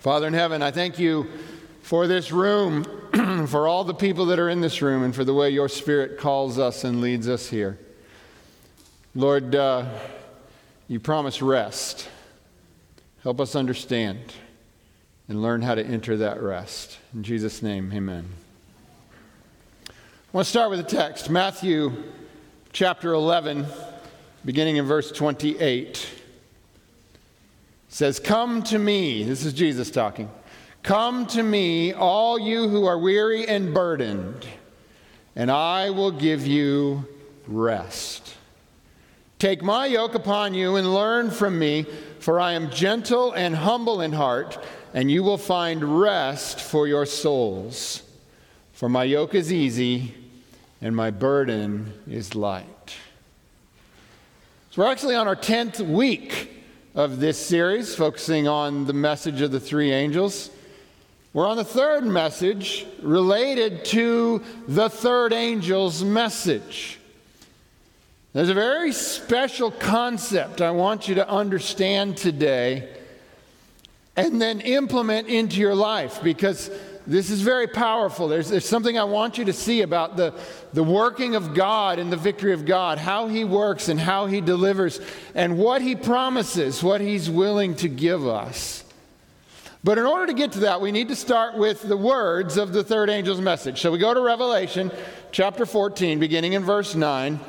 Father in heaven, I thank you for this room, for all the people that are in this room, and for the way your Spirit calls us and leads us here. Lord, uh, you promise rest. Help us understand and learn how to enter that rest. In Jesus' name, amen. I want to start with a text Matthew chapter 11, beginning in verse 28 says, Come to me. This is Jesus talking. Come to me, all you who are weary and burdened, and I will give you rest. Take my yoke upon you and learn from me, for I am gentle and humble in heart, and you will find rest for your souls. For my yoke is easy and my burden is light. So we're actually on our 10th week of this series, focusing on the message of the three angels. We're on the third message related to the third angel's message. There's a very special concept I want you to understand today and then implement into your life because this is very powerful. There's, there's something I want you to see about the, the working of God and the victory of God, how He works and how He delivers, and what He promises, what He's willing to give us. But in order to get to that, we need to start with the words of the third angel's message. So we go to Revelation chapter 14, beginning in verse 9.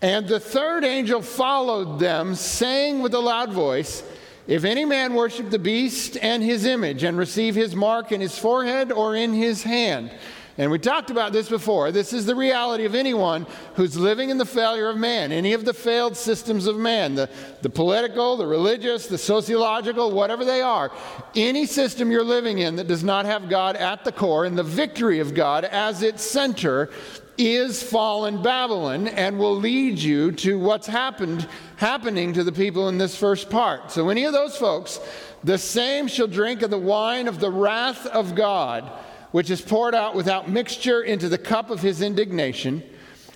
And the third angel followed them, saying with a loud voice, if any man worship the beast and his image and receive his mark in his forehead or in his hand, and we talked about this before. This is the reality of anyone who's living in the failure of man, any of the failed systems of man, the, the political, the religious, the sociological, whatever they are. Any system you're living in that does not have God at the core and the victory of God as its center is fallen Babylon and will lead you to what's happened happening to the people in this first part. So any of those folks, the same shall drink of the wine of the wrath of God, which is poured out without mixture into the cup of his indignation.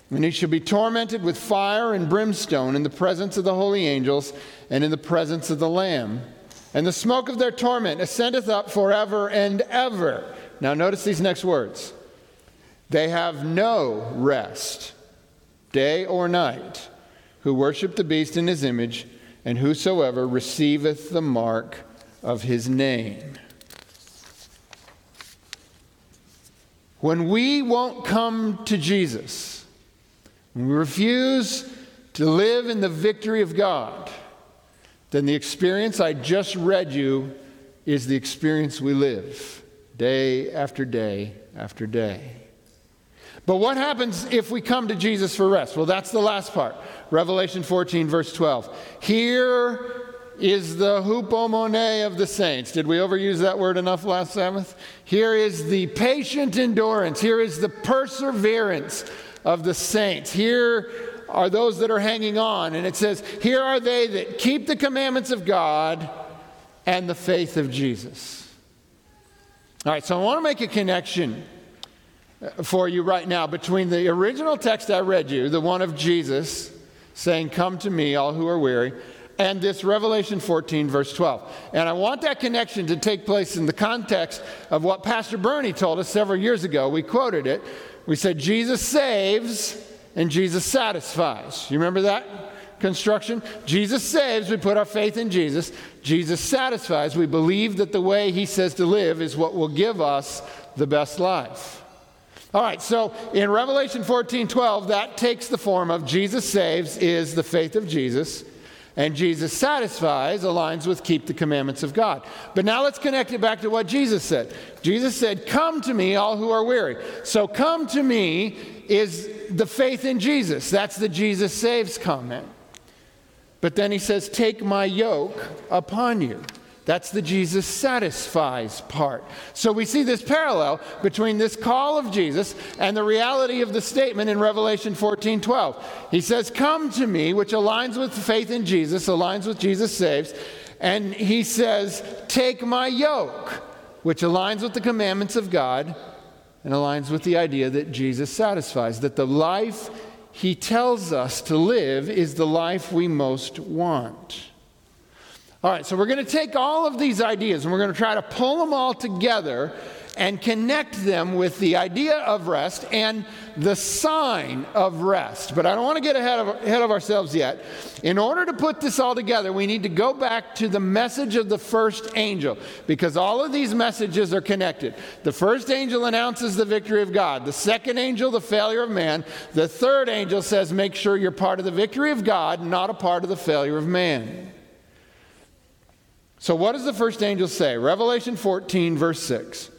And he shall be tormented with fire and brimstone in the presence of the holy angels and in the presence of the Lamb. And the smoke of their torment ascendeth up forever and ever. Now, notice these next words they have no rest, day or night, who worship the beast in his image, and whosoever receiveth the mark of his name. When we won't come to Jesus, when we refuse to live in the victory of God, then the experience I just read you is the experience we live day after day after day. But what happens if we come to Jesus for rest? Well, that's the last part. Revelation 14, verse 12. Here is the hupomone of the saints. Did we overuse that word enough last Sabbath? Here is the patient endurance. Here is the perseverance of the saints. Here are those that are hanging on. And it says, Here are they that keep the commandments of God and the faith of Jesus. All right, so I want to make a connection for you right now between the original text I read you, the one of Jesus saying, Come to me, all who are weary, and this Revelation 14, verse 12. And I want that connection to take place in the context of what Pastor Bernie told us several years ago. We quoted it. We said, Jesus saves and Jesus satisfies. You remember that construction? Jesus saves, we put our faith in Jesus. Jesus satisfies, we believe that the way he says to live is what will give us the best life. All right, so in Revelation 14 12, that takes the form of Jesus saves, is the faith of Jesus, and Jesus satisfies, aligns with keep the commandments of God. But now let's connect it back to what Jesus said. Jesus said, Come to me, all who are weary. So come to me is the faith in Jesus. That's the Jesus saves comment. But then he says, Take my yoke upon you. That's the Jesus satisfies part. So we see this parallel between this call of Jesus and the reality of the statement in Revelation 14 12. He says, Come to me, which aligns with faith in Jesus, aligns with Jesus saves. And he says, Take my yoke, which aligns with the commandments of God and aligns with the idea that Jesus satisfies, that the life he tells us to live is the life we most want. All right, so we're going to take all of these ideas and we're going to try to pull them all together and connect them with the idea of rest and the sign of rest. But I don't want to get ahead of, ahead of ourselves yet. In order to put this all together, we need to go back to the message of the first angel because all of these messages are connected. The first angel announces the victory of God, the second angel, the failure of man. The third angel says, make sure you're part of the victory of God, not a part of the failure of man. So, what does the first angel say? Revelation 14, verse 6.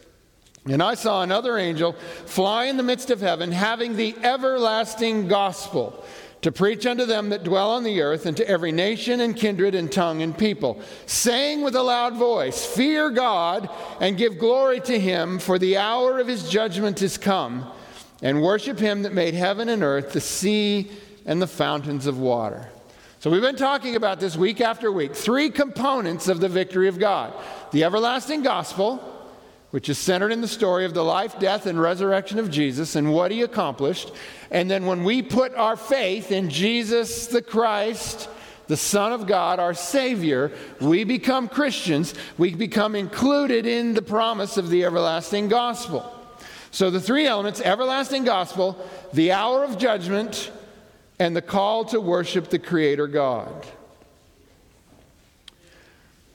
And I saw another angel fly in the midst of heaven, having the everlasting gospel to preach unto them that dwell on the earth, and to every nation and kindred and tongue and people, saying with a loud voice, Fear God and give glory to him, for the hour of his judgment is come, and worship him that made heaven and earth, the sea, and the fountains of water. So we've been talking about this week after week. Three components of the victory of God the everlasting gospel which is centered in the story of the life, death, and resurrection of Jesus and what he accomplished. And then when we put our faith in Jesus the Christ, the Son of God, our Savior, we become Christians. We become included in the promise of the everlasting gospel. So the three elements everlasting gospel, the hour of judgment, and the call to worship the Creator God.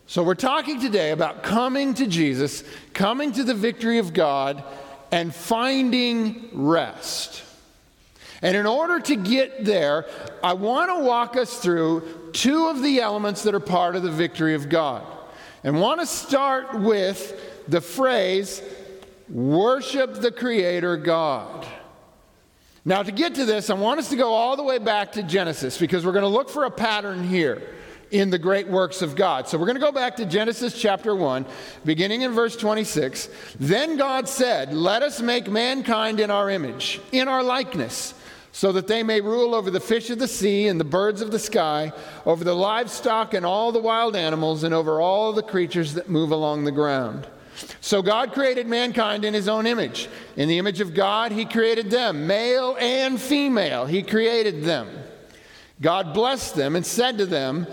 So, we're talking today about coming to Jesus, coming to the victory of God, and finding rest. And in order to get there, I want to walk us through two of the elements that are part of the victory of God. And want to start with the phrase, worship the Creator God. Now, to get to this, I want us to go all the way back to Genesis because we're going to look for a pattern here in the great works of God. So we're going to go back to Genesis chapter 1, beginning in verse 26. Then God said, Let us make mankind in our image, in our likeness, so that they may rule over the fish of the sea and the birds of the sky, over the livestock and all the wild animals, and over all the creatures that move along the ground. So God created mankind in his own image. In the image of God, he created them, male and female. He created them. God blessed them and said to them,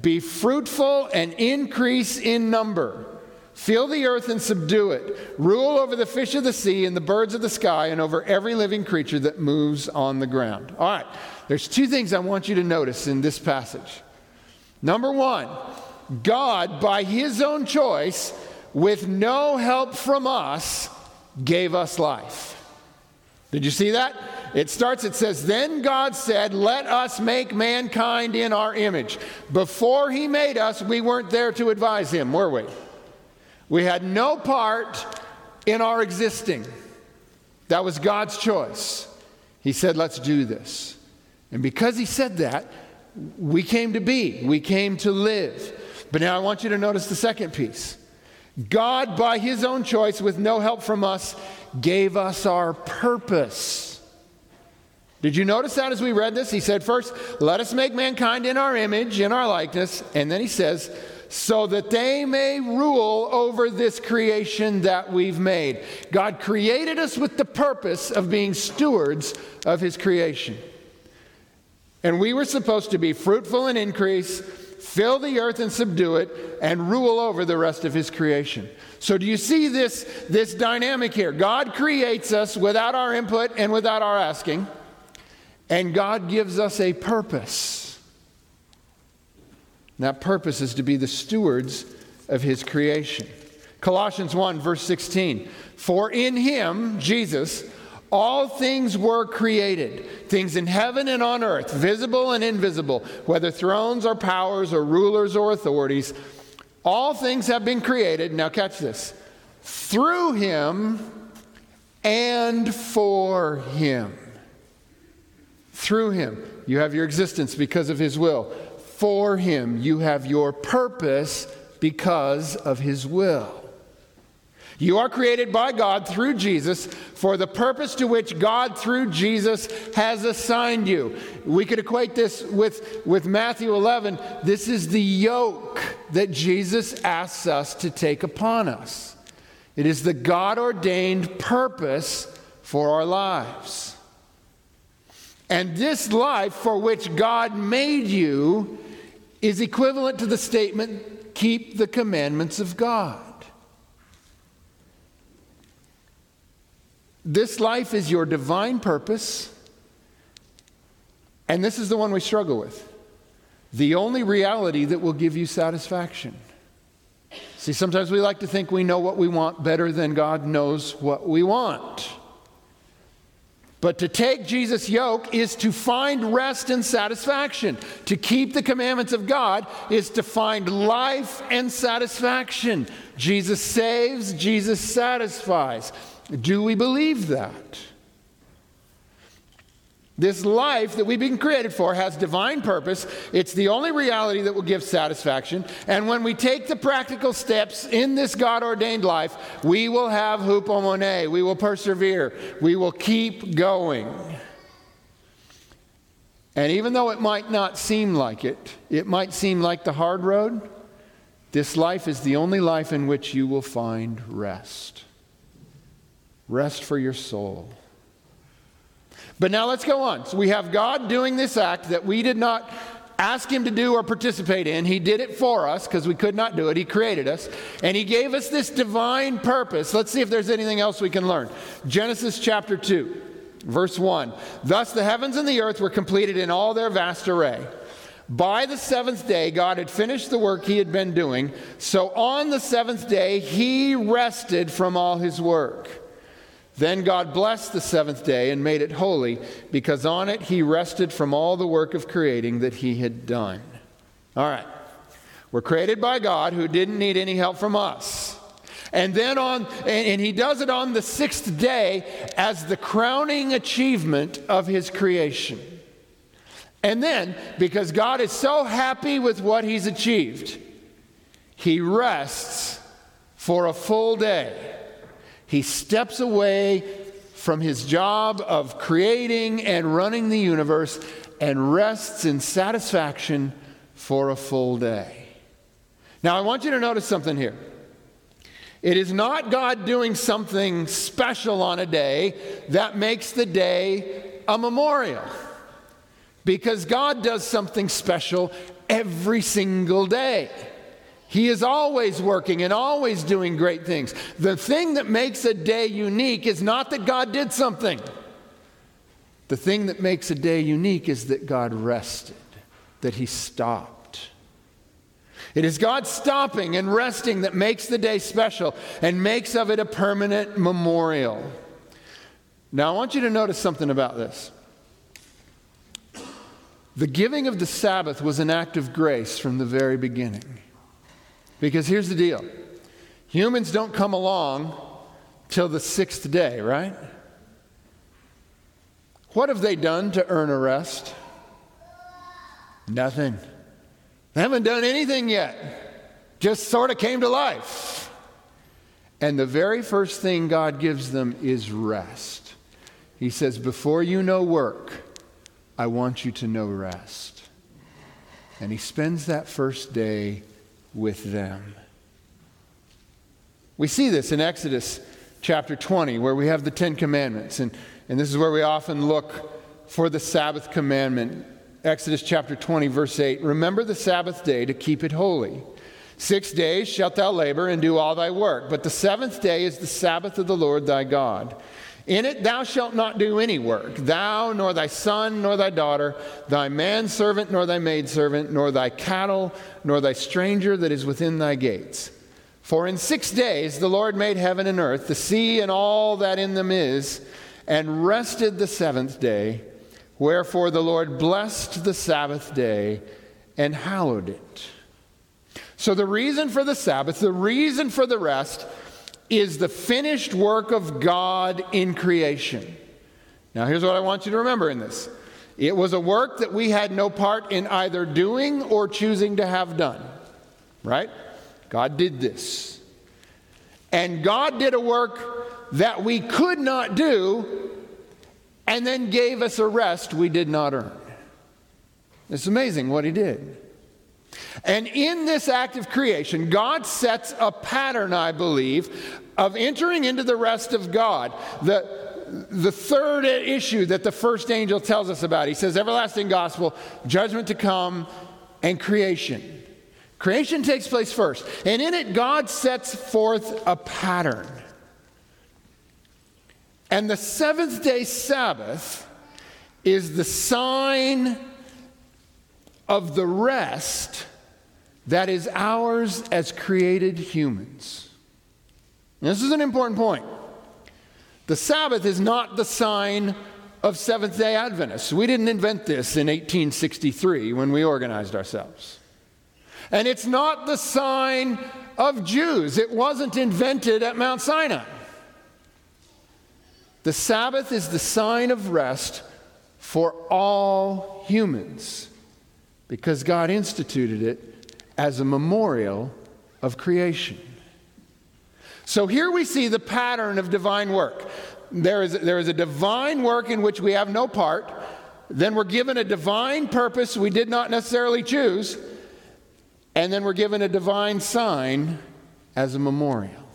be fruitful and increase in number. Fill the earth and subdue it. Rule over the fish of the sea and the birds of the sky and over every living creature that moves on the ground. All right, there's two things I want you to notice in this passage. Number one, God, by his own choice, with no help from us, gave us life. Did you see that? It starts, it says, Then God said, Let us make mankind in our image. Before he made us, we weren't there to advise him, were we? We had no part in our existing. That was God's choice. He said, Let's do this. And because he said that, we came to be, we came to live. But now I want you to notice the second piece. God, by his own choice, with no help from us, gave us our purpose. Did you notice that as we read this? He said, First, let us make mankind in our image, in our likeness. And then he says, so that they may rule over this creation that we've made. God created us with the purpose of being stewards of his creation. And we were supposed to be fruitful and increase, fill the earth and subdue it, and rule over the rest of his creation. So, do you see this, this dynamic here? God creates us without our input and without our asking. And God gives us a purpose. And that purpose is to be the stewards of His creation. Colossians 1, verse 16. For in Him, Jesus, all things were created, things in heaven and on earth, visible and invisible, whether thrones or powers or rulers or authorities. All things have been created. Now, catch this through Him and for Him through him. You have your existence because of his will. For him, you have your purpose because of his will. You are created by God through Jesus for the purpose to which God, through Jesus, has assigned you. We could equate this with, with Matthew 11. This is the yoke that Jesus asks us to take upon us. It is the God ordained purpose for our lives. And this life for which God made you is equivalent to the statement keep the commandments of God. This life is your divine purpose, and this is the one we struggle with. The only reality that will give you satisfaction. See, sometimes we like to think we know what we want better than God knows what we want. But to take Jesus' yoke is to find rest and satisfaction. To keep the commandments of God is to find life and satisfaction. Jesus saves, Jesus satisfies. Do we believe that? This life that we've been created for has divine purpose. It's the only reality that will give satisfaction. And when we take the practical steps in this God ordained life, we will have hupomone. We will persevere. We will keep going. And even though it might not seem like it, it might seem like the hard road, this life is the only life in which you will find rest. Rest for your soul. But now let's go on. So we have God doing this act that we did not ask him to do or participate in. He did it for us because we could not do it. He created us. And he gave us this divine purpose. Let's see if there's anything else we can learn. Genesis chapter 2, verse 1. Thus the heavens and the earth were completed in all their vast array. By the seventh day, God had finished the work he had been doing. So on the seventh day, he rested from all his work. Then God blessed the seventh day and made it holy, because on it he rested from all the work of creating that he had done. All right. We're created by God who didn't need any help from us. And then on, and, and he does it on the sixth day as the crowning achievement of his creation. And then, because God is so happy with what he's achieved, he rests for a full day. He steps away from his job of creating and running the universe and rests in satisfaction for a full day. Now, I want you to notice something here. It is not God doing something special on a day that makes the day a memorial. Because God does something special every single day. He is always working and always doing great things. The thing that makes a day unique is not that God did something. The thing that makes a day unique is that God rested, that He stopped. It is God stopping and resting that makes the day special and makes of it a permanent memorial. Now, I want you to notice something about this. The giving of the Sabbath was an act of grace from the very beginning. Because here's the deal humans don't come along till the sixth day, right? What have they done to earn a rest? Nothing. They haven't done anything yet. Just sort of came to life. And the very first thing God gives them is rest. He says, Before you know work, I want you to know rest. And he spends that first day with them. We see this in Exodus chapter 20, where we have the Ten Commandments. And, and this is where we often look for the Sabbath commandment. Exodus chapter 20, verse 8 Remember the Sabbath day to keep it holy. Six days shalt thou labor and do all thy work, but the seventh day is the Sabbath of the Lord thy God. In it thou shalt not do any work, thou, nor thy son, nor thy daughter, thy manservant, nor thy maidservant, nor thy cattle, nor thy stranger that is within thy gates. For in six days the Lord made heaven and earth, the sea and all that in them is, and rested the seventh day. Wherefore the Lord blessed the Sabbath day and hallowed it. So, the reason for the Sabbath, the reason for the rest, is the finished work of God in creation. Now, here's what I want you to remember in this it was a work that we had no part in either doing or choosing to have done, right? God did this. And God did a work that we could not do and then gave us a rest we did not earn. It's amazing what He did. And in this act of creation, God sets a pattern, I believe, of entering into the rest of God. The, the third issue that the first angel tells us about, he says, everlasting gospel, judgment to come, and creation. Creation takes place first, and in it, God sets forth a pattern. And the seventh day Sabbath is the sign of the rest that is ours as created humans. this is an important point. The Sabbath is not the sign of Seventh day Adventists. We didn't invent this in 1863 when we organized ourselves. And it's not the sign of Jews, it wasn't invented at Mount Sinai. The Sabbath is the sign of rest for all humans because God instituted it as a memorial of creation. So here we see the pattern of divine work. There is, there is a divine work in which we have no part. Then we're given a divine purpose we did not necessarily choose. And then we're given a divine sign as a memorial.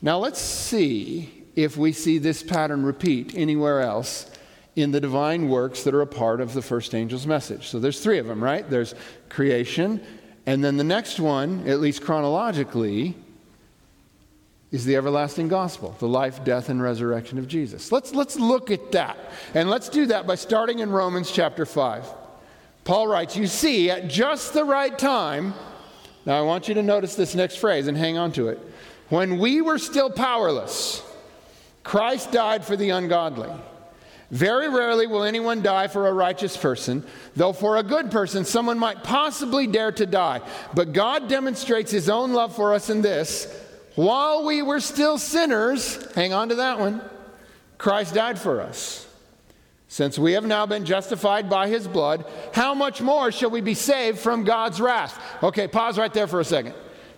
Now let's see if we see this pattern repeat anywhere else in the divine works that are a part of the first angel's message. So there's three of them, right? There's creation, and then the next one, at least chronologically, is the everlasting gospel, the life, death, and resurrection of Jesus. Let's, let's look at that. And let's do that by starting in Romans chapter 5. Paul writes, You see, at just the right time, now I want you to notice this next phrase and hang on to it. When we were still powerless, Christ died for the ungodly. Very rarely will anyone die for a righteous person, though for a good person someone might possibly dare to die. But God demonstrates his own love for us in this while we were still sinners, hang on to that one, Christ died for us. Since we have now been justified by his blood, how much more shall we be saved from God's wrath? Okay, pause right there for a second.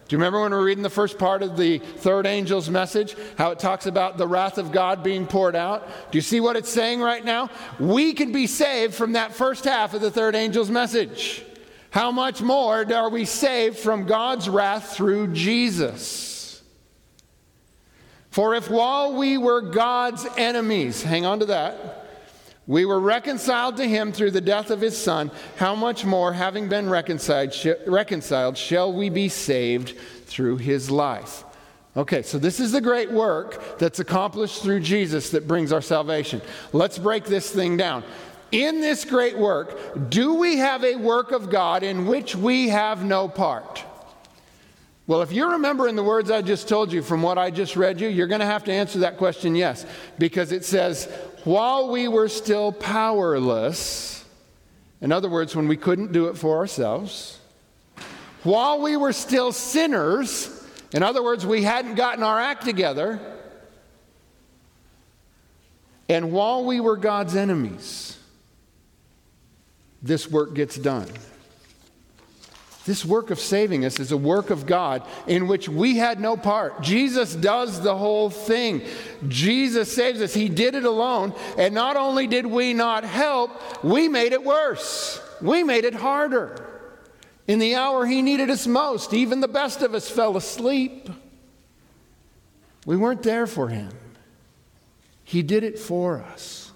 Do you remember when we were reading the first part of the third angel's message? How it talks about the wrath of God being poured out? Do you see what it's saying right now? We can be saved from that first half of the third angel's message. How much more are we saved from God's wrath through Jesus? For if while we were God's enemies, hang on to that, we were reconciled to him through the death of his son. How much more, having been reconciled, sh- reconciled, shall we be saved through his life? Okay, so this is the great work that's accomplished through Jesus that brings our salvation. Let's break this thing down. In this great work, do we have a work of God in which we have no part? Well, if you're remembering the words I just told you from what I just read you, you're going to have to answer that question yes, because it says, while we were still powerless, in other words, when we couldn't do it for ourselves, while we were still sinners, in other words, we hadn't gotten our act together, and while we were God's enemies, this work gets done. This work of saving us is a work of God in which we had no part. Jesus does the whole thing. Jesus saves us. He did it alone. And not only did we not help, we made it worse. We made it harder. In the hour He needed us most, even the best of us fell asleep. We weren't there for Him. He did it for us.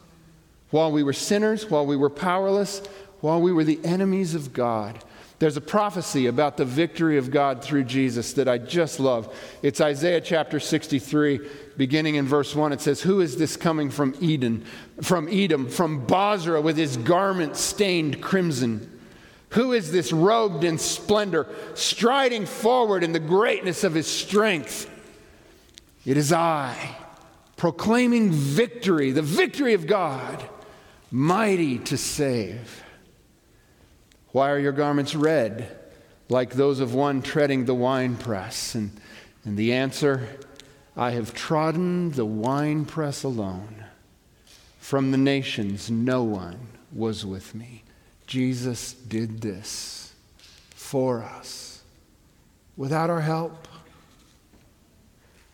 While we were sinners, while we were powerless, while we were the enemies of God. There's a prophecy about the victory of God through Jesus that I just love. It's Isaiah chapter 63, beginning in verse 1. It says, Who is this coming from Eden, from Edom, from Bozrah with his garment stained crimson? Who is this robed in splendor, striding forward in the greatness of his strength? It is I, proclaiming victory, the victory of God, mighty to save. Why are your garments red, like those of one treading the winepress? And, and the answer I have trodden the winepress alone. From the nations, no one was with me. Jesus did this for us without our help.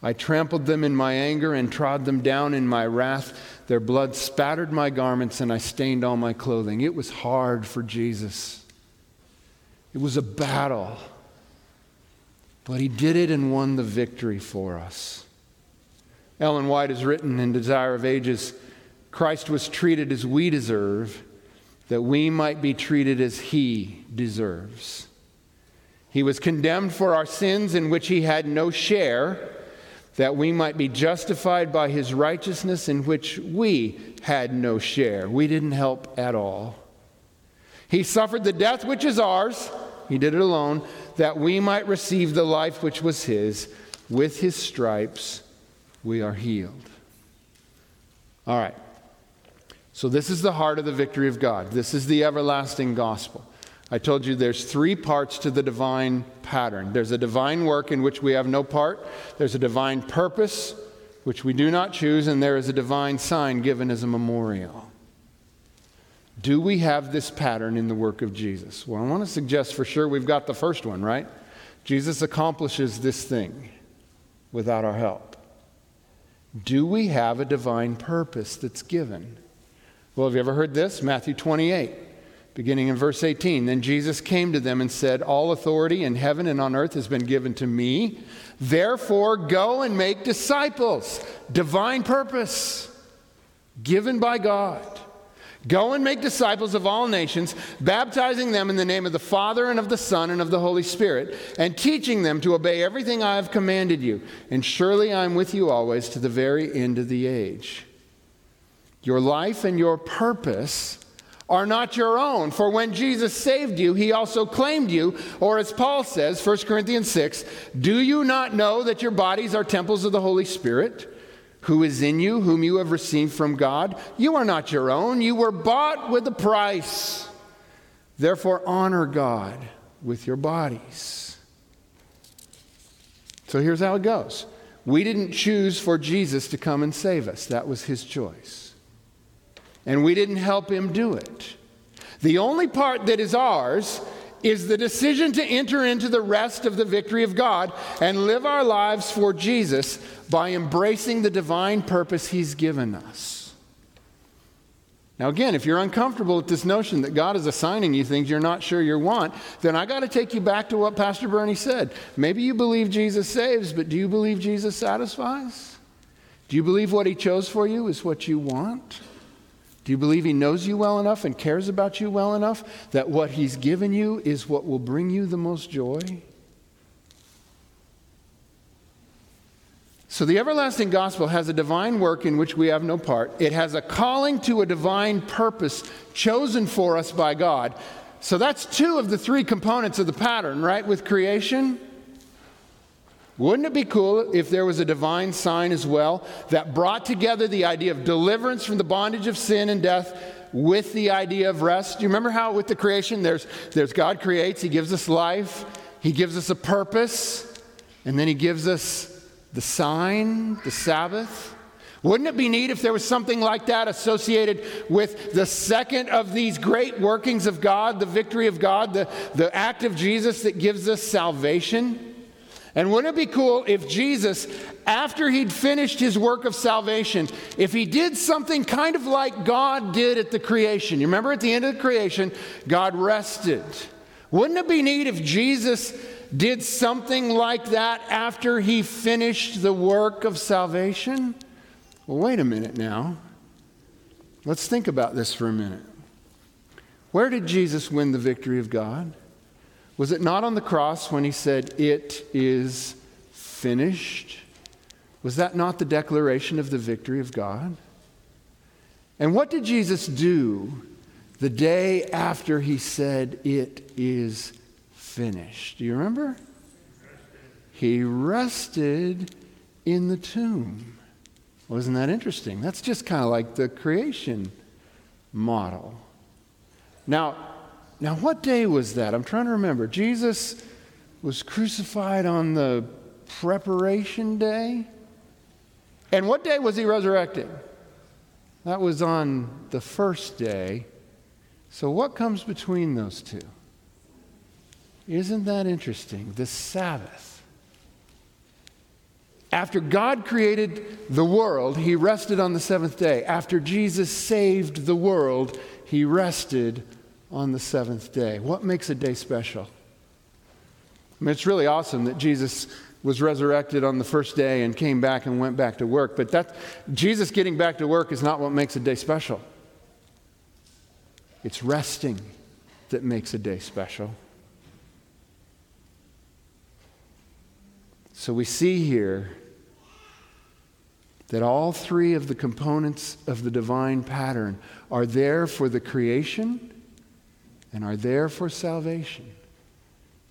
I trampled them in my anger and trod them down in my wrath. Their blood spattered my garments and I stained all my clothing. It was hard for Jesus. It was a battle. But he did it and won the victory for us. Ellen White has written in Desire of Ages Christ was treated as we deserve, that we might be treated as he deserves. He was condemned for our sins in which he had no share, that we might be justified by his righteousness in which we had no share. We didn't help at all. He suffered the death which is ours, he did it alone, that we might receive the life which was his. With his stripes we are healed. All right. So, this is the heart of the victory of God. This is the everlasting gospel. I told you there's three parts to the divine pattern there's a divine work in which we have no part, there's a divine purpose, which we do not choose, and there is a divine sign given as a memorial. Do we have this pattern in the work of Jesus? Well, I want to suggest for sure we've got the first one, right? Jesus accomplishes this thing without our help. Do we have a divine purpose that's given? Well, have you ever heard this? Matthew 28, beginning in verse 18. Then Jesus came to them and said, All authority in heaven and on earth has been given to me. Therefore, go and make disciples. Divine purpose given by God. Go and make disciples of all nations, baptizing them in the name of the Father and of the Son and of the Holy Spirit, and teaching them to obey everything I have commanded you. And surely I am with you always to the very end of the age. Your life and your purpose are not your own. For when Jesus saved you, he also claimed you. Or as Paul says, 1 Corinthians 6, do you not know that your bodies are temples of the Holy Spirit, who is in you, whom you have received from God? You are not your own. You were bought with a price. Therefore, honor God with your bodies. So here's how it goes. We didn't choose for Jesus to come and save us. That was his choice and we didn't help him do it. The only part that is ours is the decision to enter into the rest of the victory of God and live our lives for Jesus by embracing the divine purpose he's given us. Now, again, if you're uncomfortable with this notion that God is assigning you things you're not sure you want, then I got to take you back to what Pastor Bernie said. Maybe you believe Jesus saves, but do you believe Jesus satisfies? Do you believe what he chose for you is what you want? Do you believe He knows you well enough and cares about you well enough that what He's given you is what will bring you the most joy? So, the everlasting gospel has a divine work in which we have no part. It has a calling to a divine purpose chosen for us by God. So, that's two of the three components of the pattern, right? With creation, wouldn't it be cool if there was a divine sign as well that brought together the idea of deliverance from the bondage of sin and death with the idea of rest? Do you remember how with the creation there's, there's God creates, He gives us life, He gives us a purpose, and then He gives us the sign, the Sabbath? Wouldn't it be neat if there was something like that associated with the second of these great workings of God, the victory of God, the, the act of Jesus that gives us salvation? And wouldn't it be cool if Jesus, after he'd finished his work of salvation, if he did something kind of like God did at the creation? You remember at the end of the creation, God rested. Wouldn't it be neat if Jesus did something like that after he finished the work of salvation? Well, wait a minute now. Let's think about this for a minute. Where did Jesus win the victory of God? Was it not on the cross when he said, It is finished? Was that not the declaration of the victory of God? And what did Jesus do the day after he said, It is finished? Do you remember? He rested in the tomb. Wasn't that interesting? That's just kind of like the creation model. Now, now, what day was that? I'm trying to remember. Jesus was crucified on the preparation day. And what day was he resurrected? That was on the first day. So, what comes between those two? Isn't that interesting? The Sabbath. After God created the world, he rested on the seventh day. After Jesus saved the world, he rested on the seventh day. What makes a day special? I mean, it's really awesome that Jesus was resurrected on the first day and came back and went back to work, but that Jesus getting back to work is not what makes a day special. It's resting that makes a day special. So we see here that all three of the components of the divine pattern are there for the creation and are there for salvation.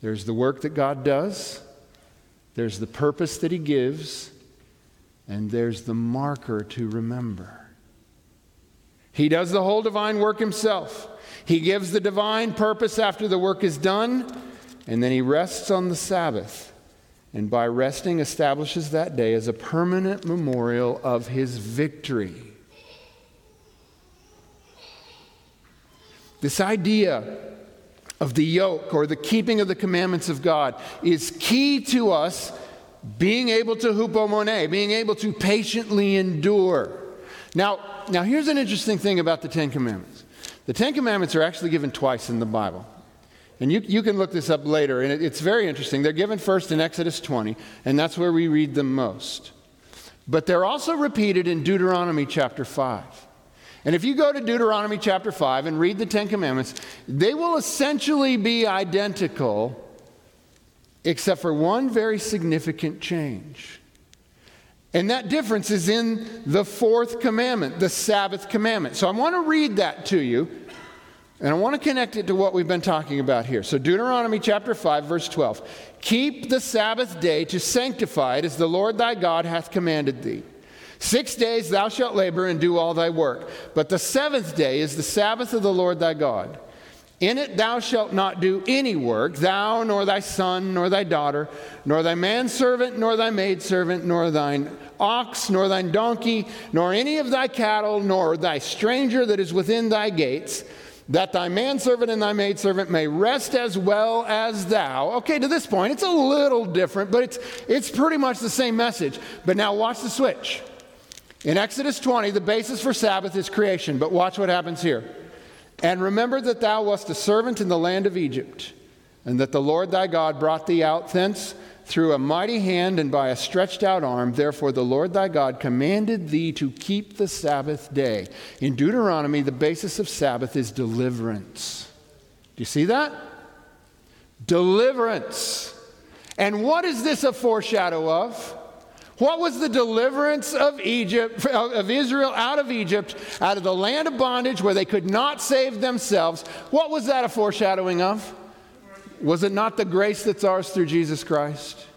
There's the work that God does, there's the purpose that He gives, and there's the marker to remember. He does the whole divine work Himself. He gives the divine purpose after the work is done, and then He rests on the Sabbath. And by resting, establishes that day as a permanent memorial of His victory. This idea of the yoke or the keeping of the commandments of God is key to us being able to hupomone, being able to patiently endure. Now, now here's an interesting thing about the Ten Commandments. The Ten Commandments are actually given twice in the Bible. And you, you can look this up later, and it, it's very interesting. They're given first in Exodus 20, and that's where we read them most. But they're also repeated in Deuteronomy chapter 5. And if you go to Deuteronomy chapter 5 and read the Ten Commandments, they will essentially be identical, except for one very significant change. And that difference is in the fourth commandment, the Sabbath commandment. So I want to read that to you, and I want to connect it to what we've been talking about here. So, Deuteronomy chapter 5, verse 12 Keep the Sabbath day to sanctify it as the Lord thy God hath commanded thee. Six days thou shalt labor and do all thy work. But the seventh day is the Sabbath of the Lord thy God. In it thou shalt not do any work, thou, nor thy son, nor thy daughter, nor thy manservant, nor thy maidservant, nor thine ox, nor thine donkey, nor any of thy cattle, nor thy stranger that is within thy gates, that thy manservant and thy maidservant may rest as well as thou. Okay, to this point, it's a little different, but it's, it's pretty much the same message. But now watch the switch. In Exodus 20, the basis for Sabbath is creation, but watch what happens here. And remember that thou wast a servant in the land of Egypt, and that the Lord thy God brought thee out thence through a mighty hand and by a stretched out arm. Therefore, the Lord thy God commanded thee to keep the Sabbath day. In Deuteronomy, the basis of Sabbath is deliverance. Do you see that? Deliverance. And what is this a foreshadow of? What was the deliverance of Egypt of Israel out of Egypt, out of the land of bondage where they could not save themselves? What was that a foreshadowing of? Was it not the grace that's ours through Jesus Christ?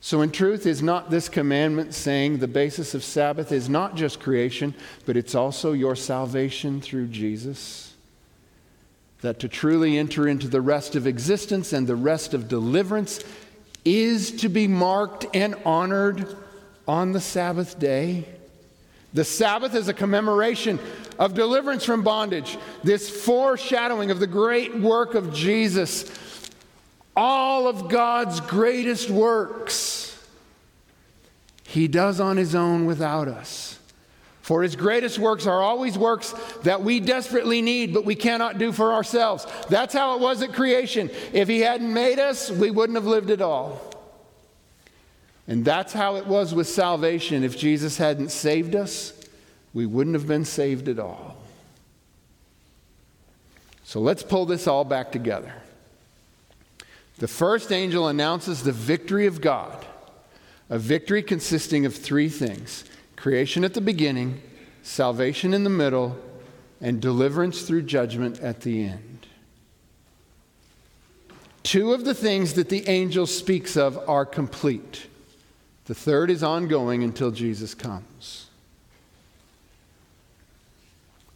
So, in truth, is not this commandment saying the basis of Sabbath is not just creation, but it's also your salvation through Jesus? That to truly enter into the rest of existence and the rest of deliverance is to be marked and honored on the Sabbath day. The Sabbath is a commemoration of deliverance from bondage, this foreshadowing of the great work of Jesus, all of God's greatest works. He does on his own without us. For his greatest works are always works that we desperately need, but we cannot do for ourselves. That's how it was at creation. If he hadn't made us, we wouldn't have lived at all. And that's how it was with salvation. If Jesus hadn't saved us, we wouldn't have been saved at all. So let's pull this all back together. The first angel announces the victory of God, a victory consisting of three things creation at the beginning, salvation in the middle, and deliverance through judgment at the end. Two of the things that the angel speaks of are complete. The third is ongoing until Jesus comes.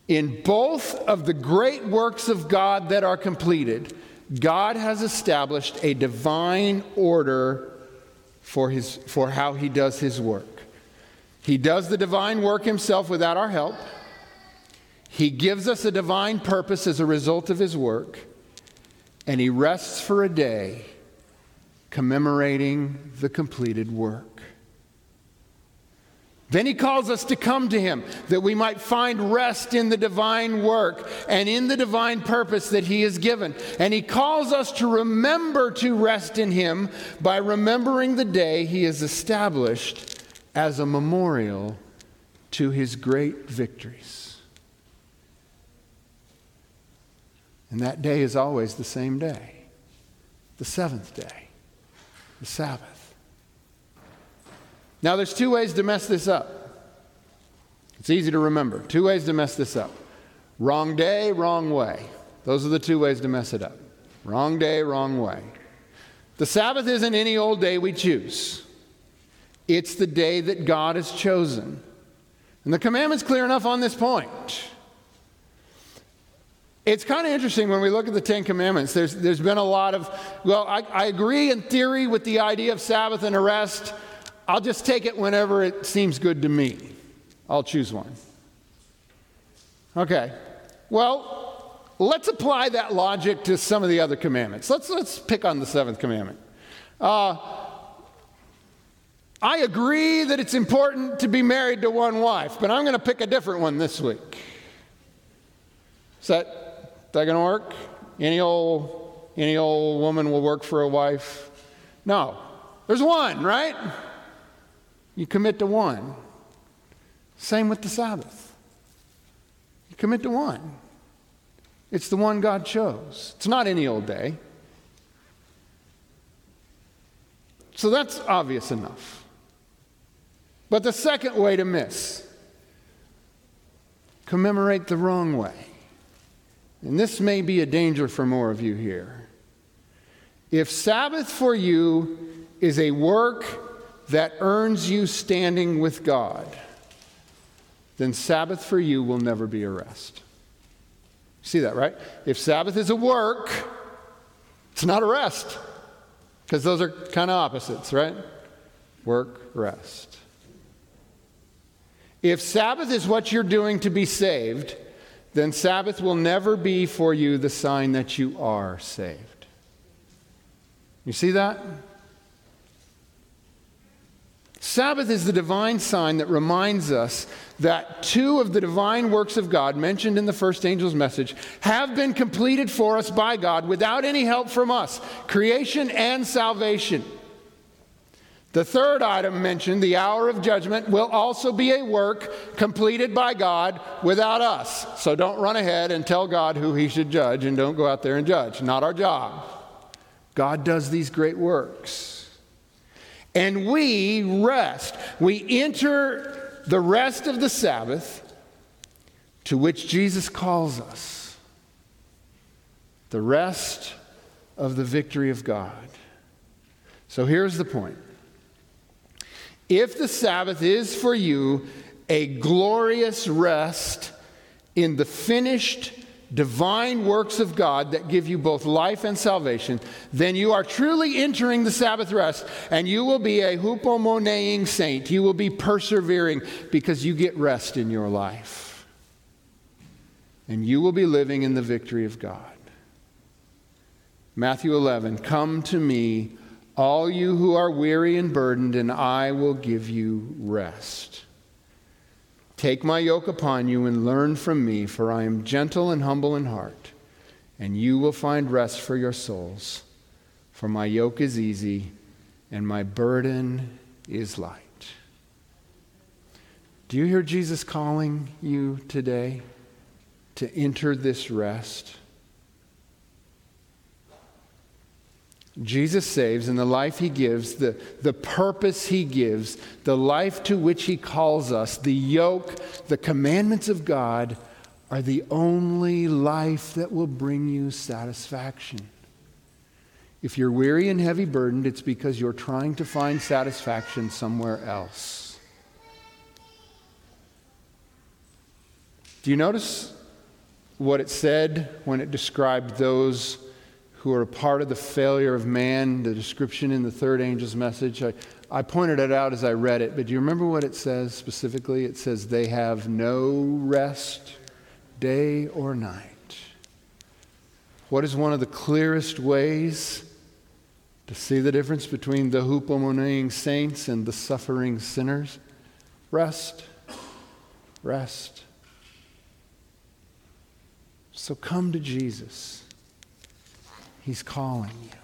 In both of the great works of God that are completed, God has established a divine order for, his, for how he does his work. He does the divine work himself without our help. He gives us a divine purpose as a result of his work. And he rests for a day commemorating the completed work. Then he calls us to come to him that we might find rest in the divine work and in the divine purpose that he has given. And he calls us to remember to rest in him by remembering the day he has established as a memorial to his great victories. And that day is always the same day the seventh day, the Sabbath. Now, there's two ways to mess this up. It's easy to remember. Two ways to mess this up wrong day, wrong way. Those are the two ways to mess it up. Wrong day, wrong way. The Sabbath isn't any old day we choose, it's the day that God has chosen. And the commandment's clear enough on this point. It's kind of interesting when we look at the Ten Commandments. There's, there's been a lot of, well, I, I agree in theory with the idea of Sabbath and rest. I'll just take it whenever it seems good to me. I'll choose one. Okay. Well, let's apply that logic to some of the other commandments. Let's, let's pick on the seventh commandment. Uh, I agree that it's important to be married to one wife, but I'm going to pick a different one this week. Is that going to work? Any old, any old woman will work for a wife? No. There's one, right? You commit to one. Same with the Sabbath. You commit to one. It's the one God chose. It's not any old day. So that's obvious enough. But the second way to miss commemorate the wrong way. And this may be a danger for more of you here. If Sabbath for you is a work that earns you standing with God, then Sabbath for you will never be a rest. See that, right? If Sabbath is a work, it's not a rest. Because those are kind of opposites, right? Work, rest. If Sabbath is what you're doing to be saved, then Sabbath will never be for you the sign that you are saved. You see that? Sabbath is the divine sign that reminds us that two of the divine works of God mentioned in the first angel's message have been completed for us by God without any help from us creation and salvation. The third item mentioned, the hour of judgment, will also be a work completed by God without us. So don't run ahead and tell God who he should judge and don't go out there and judge. Not our job. God does these great works. And we rest. We enter the rest of the Sabbath to which Jesus calls us. The rest of the victory of God. So here's the point. If the Sabbath is for you a glorious rest in the finished divine works of God that give you both life and salvation, then you are truly entering the Sabbath rest and you will be a hupomoneing saint. You will be persevering because you get rest in your life. And you will be living in the victory of God. Matthew 11, come to me all you who are weary and burdened, and I will give you rest. Take my yoke upon you and learn from me, for I am gentle and humble in heart, and you will find rest for your souls. For my yoke is easy and my burden is light. Do you hear Jesus calling you today to enter this rest? Jesus saves and the life he gives, the, the purpose he gives, the life to which he calls us, the yoke, the commandments of God are the only life that will bring you satisfaction. If you're weary and heavy burdened, it's because you're trying to find satisfaction somewhere else. Do you notice what it said when it described those? Who are a part of the failure of man, the description in the third angel's message. I, I pointed it out as I read it, but do you remember what it says specifically? It says, They have no rest day or night. What is one of the clearest ways to see the difference between the hupomoneing saints and the suffering sinners? Rest. Rest. So come to Jesus. He's calling you.